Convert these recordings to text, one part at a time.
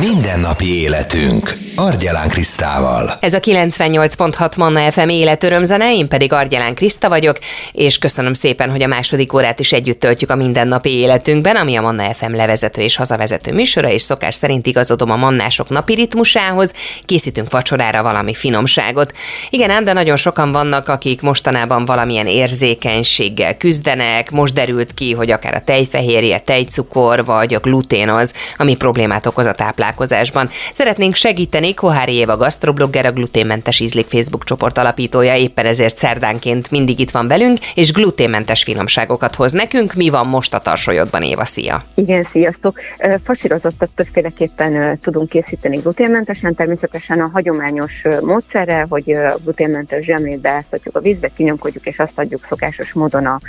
Mindennapi életünk. Argyelán Krisztával. Ez a 98.6 Manna FM életörömzene, én pedig Argyelán Kriszta vagyok, és köszönöm szépen, hogy a második órát is együtt töltjük a mindennapi életünkben, ami a Manna FM levezető és hazavezető műsora, és szokás szerint igazodom a mannások napi ritmusához, készítünk vacsorára valami finomságot. Igen, ám, de nagyon sokan vannak, akik mostanában valamilyen érzékenységgel küzdenek, most derült ki, hogy akár a tejfehérje, tejcukor vagy a glutén az, ami problémát okoz a táplálkozásban. Szeretnénk segíteni, Kohári Éva gasztroblogger, a gluténmentes ízlik Facebook csoport alapítója, éppen ezért szerdánként mindig itt van velünk, és gluténmentes finomságokat hoz nekünk. Mi van most a tarsolyodban, Éva? Szia! Igen, sziasztok! Fasírozottat többféleképpen tudunk készíteni gluténmentesen, természetesen a hagyományos módszerrel, hogy gluténmentes zsemlét beáztatjuk a vízbe, kinyomkodjuk, és azt adjuk szokásos módon a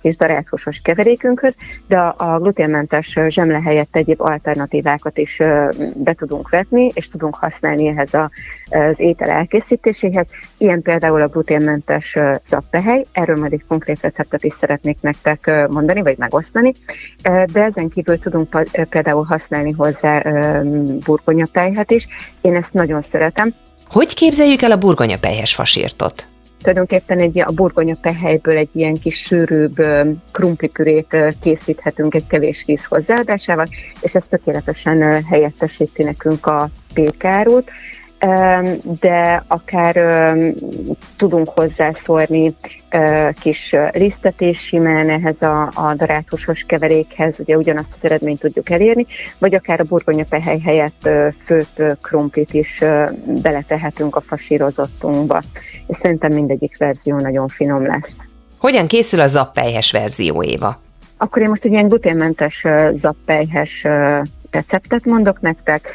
kis darácsosos keverékünkhöz, de a gluténmentes zsemle helyett egyéb alternatívákat is be tudunk vetni, és tudunk használni ehhez az étel elkészítéséhez. Ilyen például a gluténmentes zappehely, erről majd egy konkrét receptet is szeretnék nektek mondani, vagy megosztani, de ezen kívül tudunk például használni hozzá burgonyapelyhet is. Én ezt nagyon szeretem. Hogy képzeljük el a burgonyapelyhes fasírtot? Tulajdonképpen egy, a burgonya pehelyből egy ilyen kis sűrűbb krumplipürét készíthetünk egy kevés víz hozzáadásával, és ez tökéletesen helyettesíti nekünk a pékárút de akár tudunk hozzászólni kis lisztet és simán ehhez a, a darátusos keverékhez, ugye ugyanazt az eredményt tudjuk elérni, vagy akár a burgonyapehely helyett főtt krumplit is beletehetünk a fasírozottunkba. És szerintem mindegyik verzió nagyon finom lesz. Hogyan készül a zappelyhes verzió, Éva? Akkor én most egy ilyen gluténmentes zappelyhes receptet mondok nektek.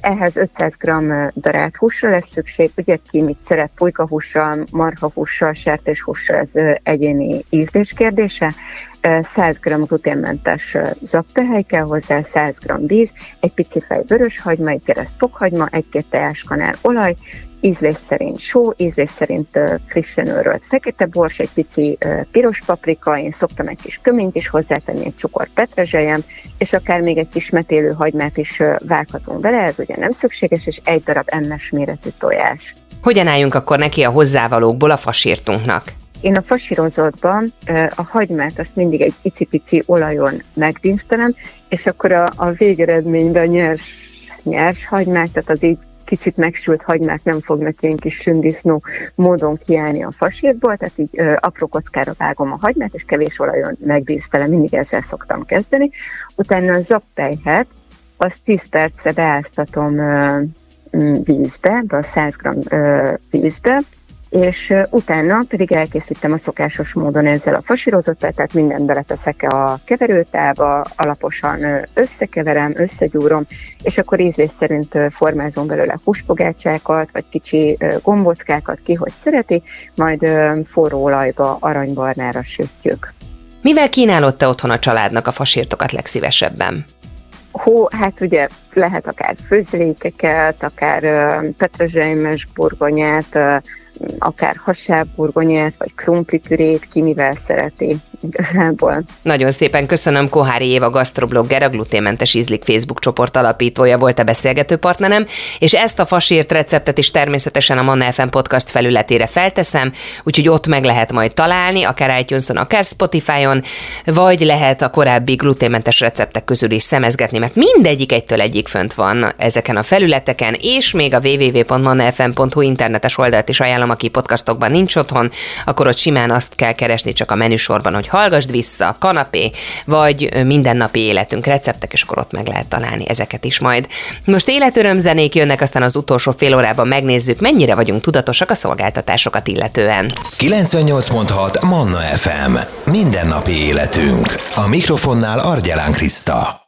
Ehhez 500 g darált húsra lesz szükség, ugye ki mit szeret, pulykahússal, marhahússal, sertéshússal, ez egyéni ízlés kérdése. 100 g gluténmentes zaptehely kell hozzá, 100 g víz, egy pici fej vörös hagyma, egy kereszt fokhagyma, egy-két teáskanál olaj, ízlés szerint só, ízlés szerint frissen őrölt fekete bors, egy pici piros paprika, én szoktam egy kis köményt is hozzátenni, egy csukor petrezselyem, és akár még egy kis metélő hagymát is vághatunk bele, ez ugye nem szükséges, és egy darab ennes méretű tojás. Hogyan álljunk akkor neki a hozzávalókból a fasírtunknak? Én a fasírozottban a hagymát azt mindig egy icipici olajon megdísztelem, és akkor a, a végeredményben a nyers, nyers hagymát, tehát az így kicsit megsült hagymák nem fognak ilyen kis sündisznó módon kiállni a fasírból, tehát így ö, apró kockára vágom a hagymát, és kevés olajon megdísztelem, mindig ezzel szoktam kezdeni. Utána a zappelyhet, azt 10 percre beáztatom ö, vízbe, be a 100 g vízbe, és utána pedig elkészítem a szokásos módon ezzel a fasírozottal, tehát mindent beleteszek a keverőtába, alaposan összekeverem, összegyúrom, és akkor ízlés szerint formázom belőle húspogácsákat, vagy kicsi gombockákat, ki hogy szereti, majd forró olajba aranybarnára sütjük. Mivel kínálod te otthon a családnak a fasírtokat legszívesebben? Hó, hát ugye lehet akár főzlékeket, akár petrezselymes burgonyát, akár hasábburgonyát, vagy krumplipürét, ki mivel szereti igazából. Nagyon szépen köszönöm Kohári Éva gasztroblogger, a gluténmentes ízlik Facebook csoport alapítója volt a beszélgető partnerem, és ezt a fasírt receptet is természetesen a Manna FM podcast felületére felteszem, úgyhogy ott meg lehet majd találni, akár iTunes-on, akár Spotify-on, vagy lehet a korábbi gluténmentes receptek közül is szemezgetni, mert mindegyik egytől egyik fönt van ezeken a felületeken, és még a www.mannafm.hu internetes oldalt is ajánlom, aki podcastokban nincs otthon, akkor ott simán azt kell keresni csak a menüsorban, hogy hallgassd vissza, kanapé, vagy mindennapi életünk receptek, és akkor ott meg lehet találni ezeket is majd. Most életöröm zenék jönnek, aztán az utolsó fél órában megnézzük, mennyire vagyunk tudatosak a szolgáltatásokat illetően. 98.6 Manna FM. Mindennapi életünk. A mikrofonnál Argyelán Kriszta.